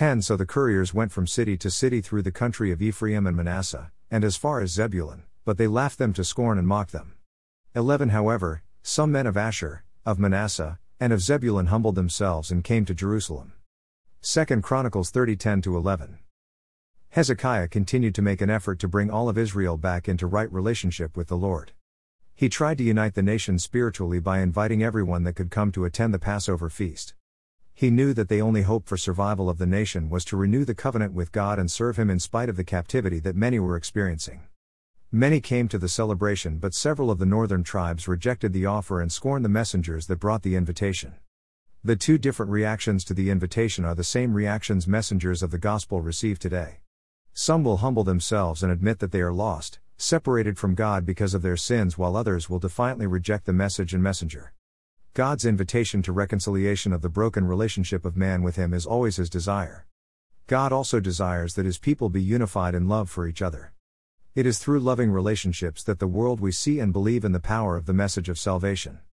10 So the couriers went from city to city through the country of Ephraim and Manasseh, and as far as Zebulun, but they laughed them to scorn and mocked them. 11 However, some men of Asher, of Manasseh, and of Zebulun humbled themselves and came to Jerusalem. 2 Chronicles 30 10 11. Hezekiah continued to make an effort to bring all of Israel back into right relationship with the Lord. He tried to unite the nation spiritually by inviting everyone that could come to attend the Passover feast. He knew that the only hope for survival of the nation was to renew the covenant with God and serve Him in spite of the captivity that many were experiencing. Many came to the celebration, but several of the northern tribes rejected the offer and scorned the messengers that brought the invitation. The two different reactions to the invitation are the same reactions messengers of the gospel receive today. Some will humble themselves and admit that they are lost, separated from God because of their sins, while others will defiantly reject the message and messenger. God's invitation to reconciliation of the broken relationship of man with Him is always His desire. God also desires that His people be unified in love for each other. It is through loving relationships that the world we see and believe in the power of the message of salvation.